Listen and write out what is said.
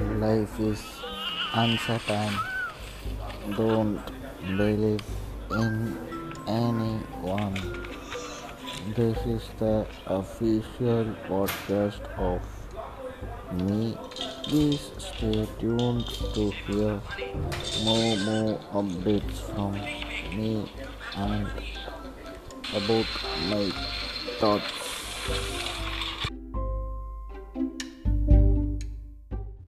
Life is uncertain. Don't believe in anyone. This is the official podcast of me. Please stay tuned to hear more more updates from me and about my thoughts.